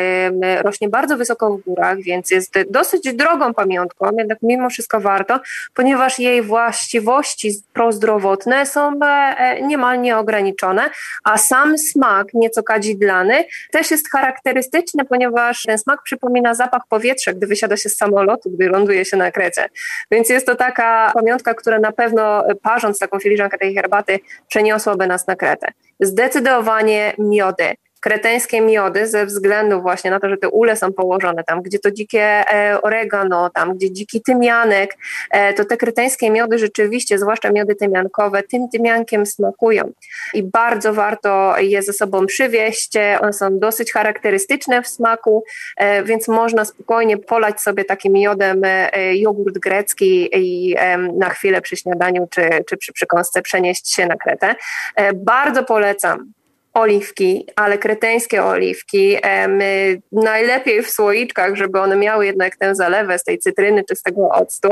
S3: rośnie bardzo wysoko w górach, więc jest dosyć drogą pamiątką, jednak mimo wszystko warto, ponieważ jej właściwości prozdrowotne są e, niemal nieograniczone, a sam smak, nieco kadzidlany, też jest charakterystyczny, ponieważ ten smak przypomina zapach powietrza, gdy wysiada się z samolotu, gdy ląduje się na Krecie. Więc jest to taka pamiątka, które na pewno e, parząc taką filiżankę tej herbaty przeniosłoby nas na Kretę. Zdecydowanie miody kreteńskie miody ze względu właśnie na to, że te ule są położone tam, gdzie to dzikie e, oregano, tam gdzie dziki tymianek, e, to te kreteńskie miody rzeczywiście, zwłaszcza miody tymiankowe, tym tymiankiem smakują i bardzo warto je ze sobą przywieźć. One są dosyć charakterystyczne w smaku, e, więc można spokojnie polać sobie takim miodem jogurt grecki i na chwilę przy śniadaniu czy, czy przy przekąsce przenieść się na Kretę. Bardzo polecam oliwki, ale kreteńskie oliwki, my najlepiej w słoiczkach, żeby one miały jednak tę zalewę z tej cytryny czy z tego octu,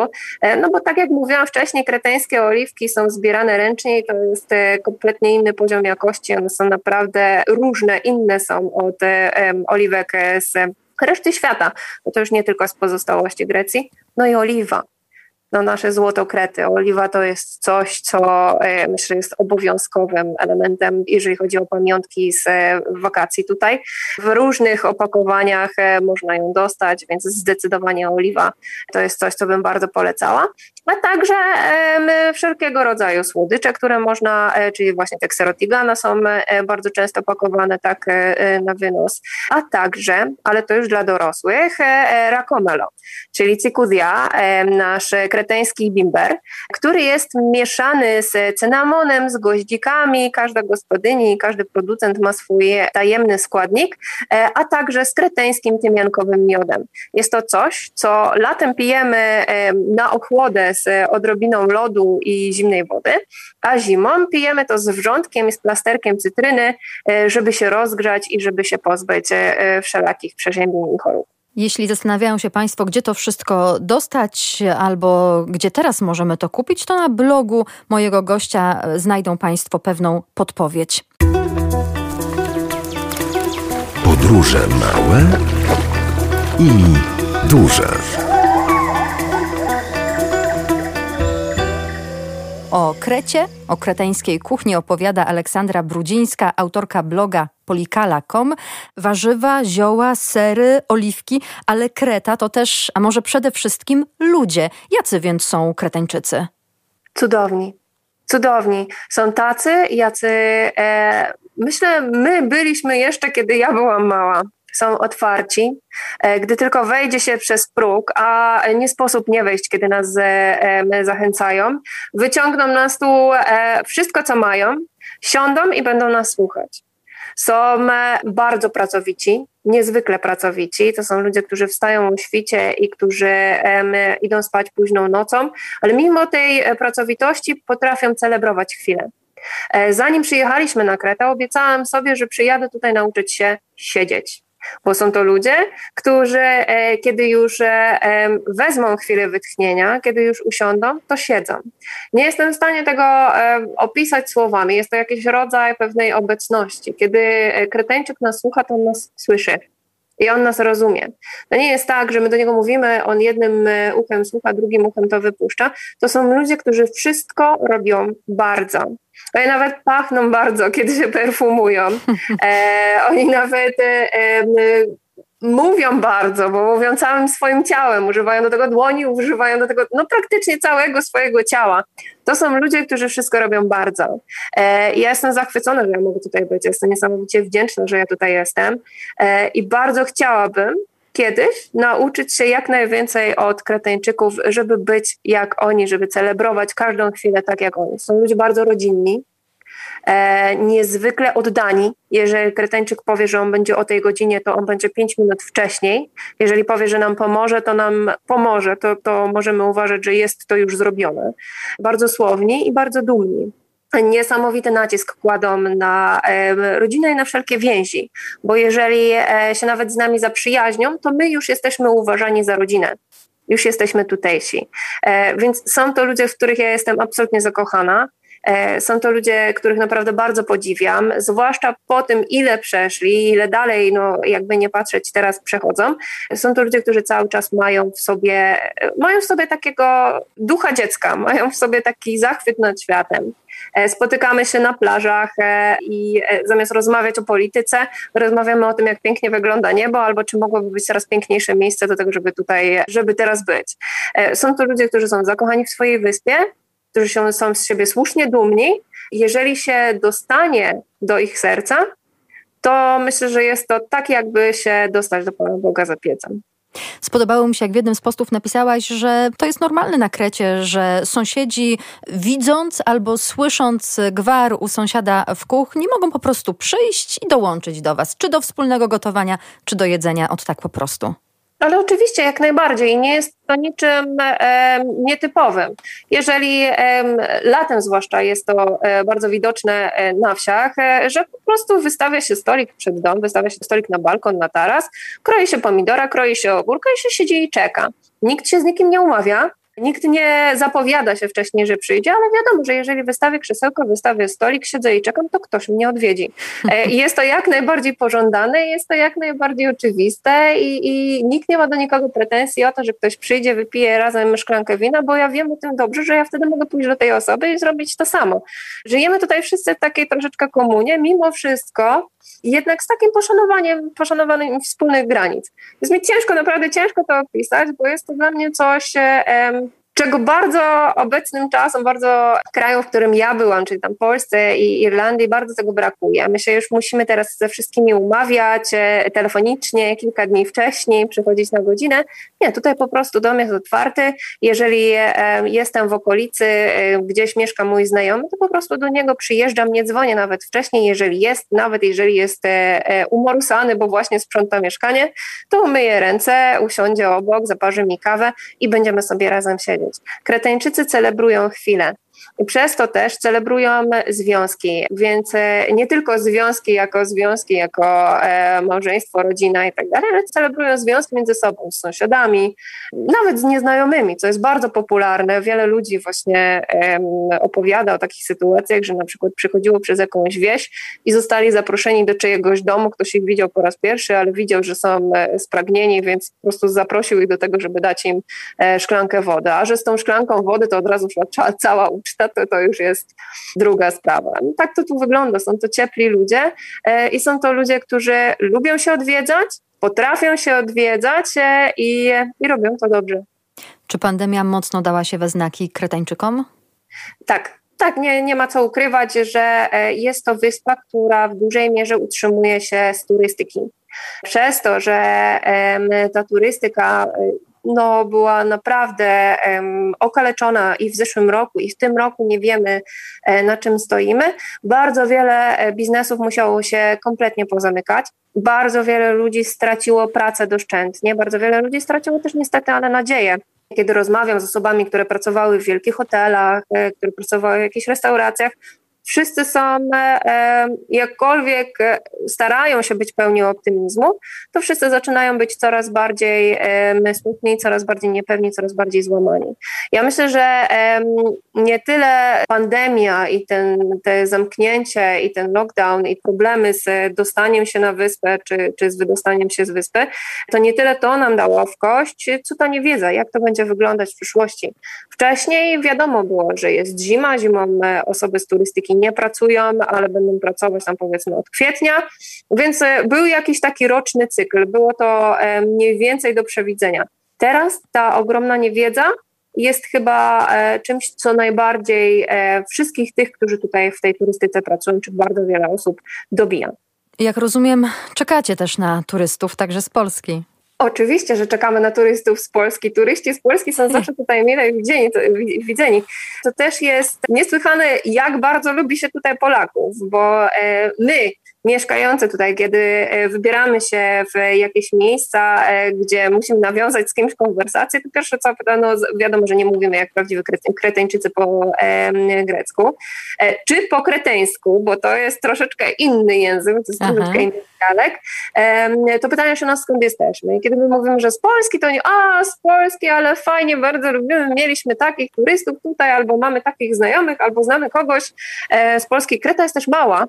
S3: no bo tak jak mówiłam wcześniej, kreteńskie oliwki są zbierane ręcznie i to jest e, kompletnie inny poziom jakości, one są naprawdę różne, inne są od oliwek z reszty świata, bo to już nie tylko z pozostałości Grecji, no i oliwa no, nasze złotokrety. Oliwa to jest coś, co e, myślę jest obowiązkowym elementem, jeżeli chodzi o pamiątki z e, wakacji tutaj. W różnych opakowaniach e, można ją dostać, więc zdecydowanie oliwa to jest coś, co bym bardzo polecała. A także wszelkiego rodzaju słodycze, które można, czyli właśnie te kserotigana są bardzo często pakowane tak na wynos, a także, ale to już dla dorosłych, rakomelo, czyli cikudia, nasz kret kreteński bimber, który jest mieszany z cynamonem, z goździkami. Każda gospodyni, każdy producent ma swój tajemny składnik, e, a także z kreteńskim tymiankowym miodem. Jest to coś, co latem pijemy e, na ochłodę z odrobiną lodu i zimnej wody, a zimą pijemy to z wrzątkiem i z plasterkiem cytryny, e, żeby się rozgrzać i żeby się pozbyć wszelakich przeziębień i chorób.
S2: Jeśli zastanawiają się Państwo, gdzie to wszystko dostać albo gdzie teraz możemy to kupić, to na blogu mojego gościa znajdą Państwo pewną podpowiedź.
S1: Podróże małe i duże.
S2: O Krecie, o kreteńskiej kuchni opowiada Aleksandra Brudzińska, autorka bloga polikala.com. Warzywa, zioła, sery, oliwki, ale Kreta to też, a może przede wszystkim ludzie. Jacy więc są Kretańczycy?
S3: Cudowni. Cudowni. Są tacy, jacy e, myślę, my byliśmy jeszcze, kiedy ja byłam mała są otwarci. E, gdy tylko wejdzie się przez próg, a nie sposób nie wejść, kiedy nas e, zachęcają, wyciągną na stół e, wszystko, co mają, siądą i będą nas słuchać. Są bardzo pracowici, niezwykle pracowici. To są ludzie, którzy wstają o świcie i którzy idą spać późną nocą, ale mimo tej pracowitości potrafią celebrować chwilę Zanim przyjechaliśmy na Kretę, obiecałam sobie, że przyjadę tutaj nauczyć się siedzieć bo są to ludzie, którzy e, kiedy już e, wezmą chwilę wytchnienia, kiedy już usiądą, to siedzą. Nie jestem w stanie tego e, opisać słowami. Jest to jakiś rodzaj pewnej obecności. Kiedy Kreteńczyk nas słucha, to on nas słyszy. I on nas rozumie. To nie jest tak, że my do niego mówimy, on jednym uchem słucha, drugim uchem to wypuszcza. To są ludzie, którzy wszystko robią bardzo. Oni nawet pachną bardzo, kiedy się perfumują. E, oni nawet e, e, mówią bardzo, bo mówią całym swoim ciałem, używają do tego dłoni, używają do tego no praktycznie całego swojego ciała. To są ludzie, którzy wszystko robią bardzo. E, ja jestem zachwycona, że ja mogę tutaj być, jestem niesamowicie wdzięczna, że ja tutaj jestem e, i bardzo chciałabym, kiedyś nauczyć się jak najwięcej od Kreteńczyków, żeby być jak oni, żeby celebrować każdą chwilę tak jak oni. Są ludzie bardzo rodzinni, e, niezwykle oddani. Jeżeli Kreteńczyk powie, że on będzie o tej godzinie, to on będzie pięć minut wcześniej. Jeżeli powie, że nam pomoże, to nam pomoże. To, to możemy uważać, że jest to już zrobione. Bardzo słowni i bardzo dumni niesamowity nacisk kładą na rodzinę i na wszelkie więzi, bo jeżeli e, się nawet z nami zaprzyjaźnią, to my już jesteśmy uważani za rodzinę. Już jesteśmy tutejsi. E, więc są to ludzie, w których ja jestem absolutnie zakochana. Są to ludzie, których naprawdę bardzo podziwiam, zwłaszcza po tym, ile przeszli, ile dalej, no jakby nie patrzeć, teraz przechodzą. Są to ludzie, którzy cały czas mają w sobie, mają w sobie takiego ducha dziecka, mają w sobie taki zachwyt nad światem. E, spotykamy się na plażach e, i e, zamiast rozmawiać o polityce, rozmawiamy o tym, jak pięknie wygląda niebo, albo czy mogłoby być coraz piękniejsze miejsce do tego, żeby tutaj, żeby teraz być. Są to ludzie, którzy są zakochani w swojej wyspie, którzy są z siebie słusznie dumni. Jeżeli się dostanie do ich serca, to myślę, że jest to tak, jakby się dostać do Pana Boga za piecem.
S2: Spodobało mi się, jak w jednym z postów napisałaś, że to jest normalne na Krecie, że sąsiedzi widząc albo słysząc gwar u sąsiada w kuchni mogą po prostu przyjść i dołączyć do was, czy do wspólnego gotowania, czy do jedzenia od tak po prostu.
S3: Ale oczywiście, jak najbardziej. Nie jest to niczym e, nietypowym. Jeżeli e, latem zwłaszcza jest to e, bardzo widoczne e, na wsiach, e, że po prostu wystawia się stolik przed dom, wystawia się stolik na balkon, na taras, kroi się pomidora, kroi się ogórka i się siedzi i czeka. Nikt się z nikim nie umawia, Nikt nie zapowiada się wcześniej, że przyjdzie, ale wiadomo, że jeżeli wystawię krzesełko, wystawię stolik, siedzę i czekam, to ktoś mnie odwiedzi. E, jest to jak najbardziej pożądane, jest to jak najbardziej oczywiste i, i nikt nie ma do nikogo pretensji o to, że ktoś przyjdzie, wypije razem szklankę wina, bo ja wiem o tym dobrze, że ja wtedy mogę pójść do tej osoby i zrobić to samo. Żyjemy tutaj wszyscy w takiej troszeczkę komunie, mimo wszystko jednak z takim poszanowaniem, poszanowaniem wspólnych granic. Jest mi ciężko, naprawdę ciężko to opisać, bo jest to dla mnie coś, czego bardzo obecnym czasem, bardzo kraju, w którym ja byłam, czyli tam Polsce i Irlandii, bardzo tego brakuje. My się już musimy teraz ze wszystkimi umawiać e, telefonicznie, kilka dni wcześniej, przychodzić na godzinę. Nie, tutaj po prostu dom jest otwarty. Jeżeli e, jestem w okolicy, e, gdzieś mieszka mój znajomy, to po prostu do niego przyjeżdżam, nie dzwonię nawet wcześniej, jeżeli jest, nawet jeżeli jest umorusany, bo właśnie sprząta mieszkanie, to umyję ręce, usiądzie obok, zaparzy mi kawę i będziemy sobie razem siedzieć. Kreteńczycy celebrują chwilę. I przez to też celebrują związki, więc e, nie tylko związki jako związki, jako e, małżeństwo, rodzina i tak dalej, ale celebrują związki między sobą, z sąsiadami, nawet z nieznajomymi, co jest bardzo popularne. Wiele ludzi właśnie opowiada o takich sytuacjach, że na przykład przychodziło przez jakąś wieś i zostali zaproszeni do czyjegoś domu, ktoś ich widział po raz pierwszy, ale widział, że są e, spragnieni, więc po prostu zaprosił ich do tego, żeby dać im szklankę wody. A że z tą szklanką wody to od razu szła cała uczta, to, to już jest druga sprawa. No, tak to tu wygląda. Są to ciepli ludzie e, i są to ludzie, którzy lubią się odwiedzać, potrafią się odwiedzać e, i, i robią to dobrze.
S2: Czy pandemia mocno dała się we znaki Kretańczykom?
S3: Tak, tak, nie, nie ma co ukrywać, że e, jest to wyspa, która w dużej mierze utrzymuje się z turystyki. Przez to, że ta turystyka no, była naprawdę um, okaleczona i w zeszłym roku, i w tym roku nie wiemy, e, na czym stoimy. Bardzo wiele e, biznesów musiało się kompletnie pozamykać. Bardzo wiele ludzi straciło pracę doszczętnie, bardzo wiele ludzi straciło też niestety, ale nadzieję kiedy rozmawiam z osobami, które pracowały w wielkich hotelach, e, które pracowały w jakichś restauracjach, wszyscy są, jakkolwiek starają się być pełni optymizmu, to wszyscy zaczynają być coraz bardziej smutni, coraz bardziej niepewni, coraz bardziej złamani. Ja myślę, że nie tyle pandemia i ten, te zamknięcie i ten lockdown i problemy z dostaniem się na wyspę, czy, czy z wydostaniem się z wyspy, to nie tyle to nam dało w kość, co ta niewiedza, jak to będzie wyglądać w przyszłości. Wcześniej wiadomo było, że jest zima, zimą e, osoby z turystyki nie pracują, ale będą pracować tam powiedzmy od kwietnia, więc e, był jakiś taki roczny cykl, było to e, mniej więcej do przewidzenia. Teraz ta ogromna niewiedza jest chyba czymś, co najbardziej wszystkich tych, którzy tutaj w tej turystyce pracują, czy bardzo wiele osób dobija.
S2: Jak rozumiem, czekacie też na turystów, także z Polski.
S3: Oczywiście, że czekamy na turystów z Polski. Turyści z Polski są zawsze tutaj mile widzieni. To, widzeni. to też jest niesłychane, jak bardzo lubi się tutaj Polaków, bo e, my mieszkający tutaj, kiedy e, wybieramy się w jakieś miejsca, e, gdzie musimy nawiązać z kimś konwersację, to pierwsze co no wiadomo, że nie mówimy jak prawdziwi kreteńczycy po grecku, e, czy po kreteńsku, bo to jest troszeczkę inny język, to jest Aha. troszeczkę inny dialekt, to pytają się nas skąd jesteśmy. I kiedy my mówimy, że z Polski, to oni, a z Polski, ale fajnie, bardzo lubimy, mieliśmy takich turystów tutaj, albo mamy takich znajomych, albo znamy kogoś z Polski. Kreta jest też mała,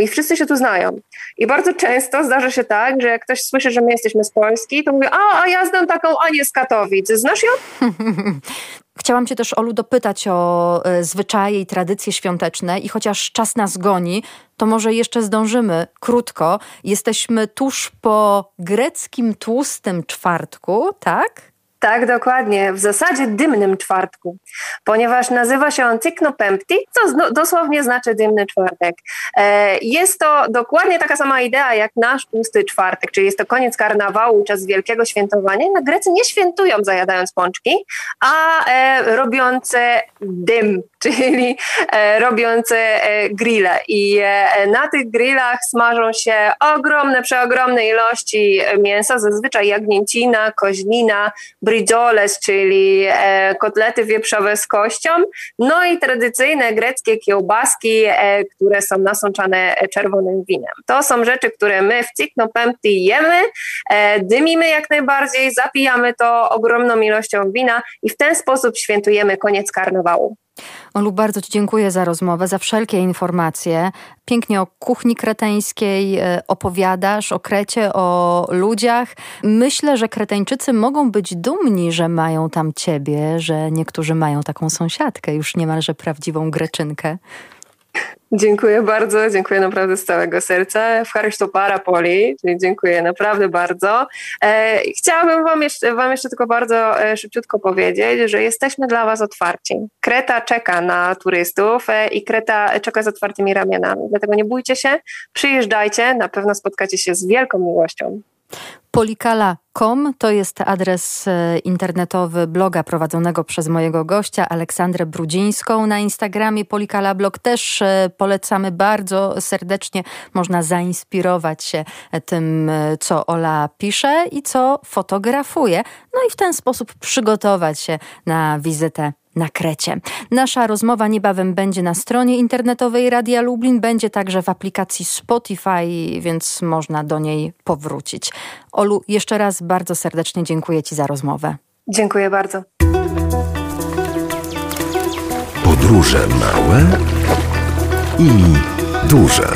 S3: i wszyscy się tu znają. I bardzo często zdarza się tak, że jak ktoś słyszy, że my jesteśmy z Polski, to mówi, a, a ja znam taką Anię z Katowic. Znasz ją?
S2: Chciałam Cię też, Olu, dopytać o e, zwyczaje i tradycje świąteczne i chociaż czas nas goni, to może jeszcze zdążymy krótko. Jesteśmy tuż po greckim tłustym czwartku, tak?
S3: Tak, dokładnie. W zasadzie dymnym czwartku, ponieważ nazywa się on Cyknopempti, co dosłownie znaczy dymny czwartek. E, jest to dokładnie taka sama idea jak nasz tłusty czwartek, czyli jest to koniec karnawału, czas wielkiego świętowania. Na Grecy nie świętują zajadając pączki, a e, robiąc dym, czyli e, robiąc grille. I na tych grillach smażą się ogromne, przeogromne ilości mięsa, zazwyczaj jagnięcina, koźlina, bridzoles, czyli e, kotlety wieprzowe z kością, no i tradycyjne greckie kiełbaski, e, które są nasączane czerwonym winem. To są rzeczy, które my w Ciknopempti jemy, e, dymimy jak najbardziej, zapijamy to ogromną ilością wina i w ten sposób świętujemy koniec karnawału.
S2: Olu, bardzo Ci dziękuję za rozmowę, za wszelkie informacje. Pięknie o kuchni kreteńskiej e, opowiadasz, o Krecie, o ludziach. Myślę, że Kreteńczycy mogą być dumni, że mają tam Ciebie, że niektórzy mają taką sąsiadkę, już niemalże prawdziwą Greczynkę.
S3: Dziękuję bardzo, dziękuję naprawdę z całego serca. W Harysztopara Poli, czyli dziękuję naprawdę bardzo. E, chciałabym wam jeszcze, wam jeszcze tylko bardzo e, szybciutko powiedzieć, że jesteśmy dla Was otwarci. Kreta czeka na turystów e, i Kreta czeka z otwartymi ramionami. Dlatego nie bójcie się, przyjeżdżajcie, na pewno spotkacie się z wielką miłością.
S2: Polikala.com to jest adres e, internetowy bloga prowadzonego przez mojego gościa Aleksandrę Brudzińską. Na Instagramie Polikala Blog też e, polecamy bardzo serdecznie. Można zainspirować się tym, e, co Ola pisze i co fotografuje. No i w ten sposób przygotować się na wizytę na Krecie. Nasza rozmowa niebawem będzie na stronie internetowej Radia Lublin, będzie także w aplikacji Spotify, więc można do niej powrócić. Olu, jeszcze raz bardzo serdecznie dziękuję Ci za rozmowę.
S3: Dziękuję bardzo.
S1: Podróże małe i duże.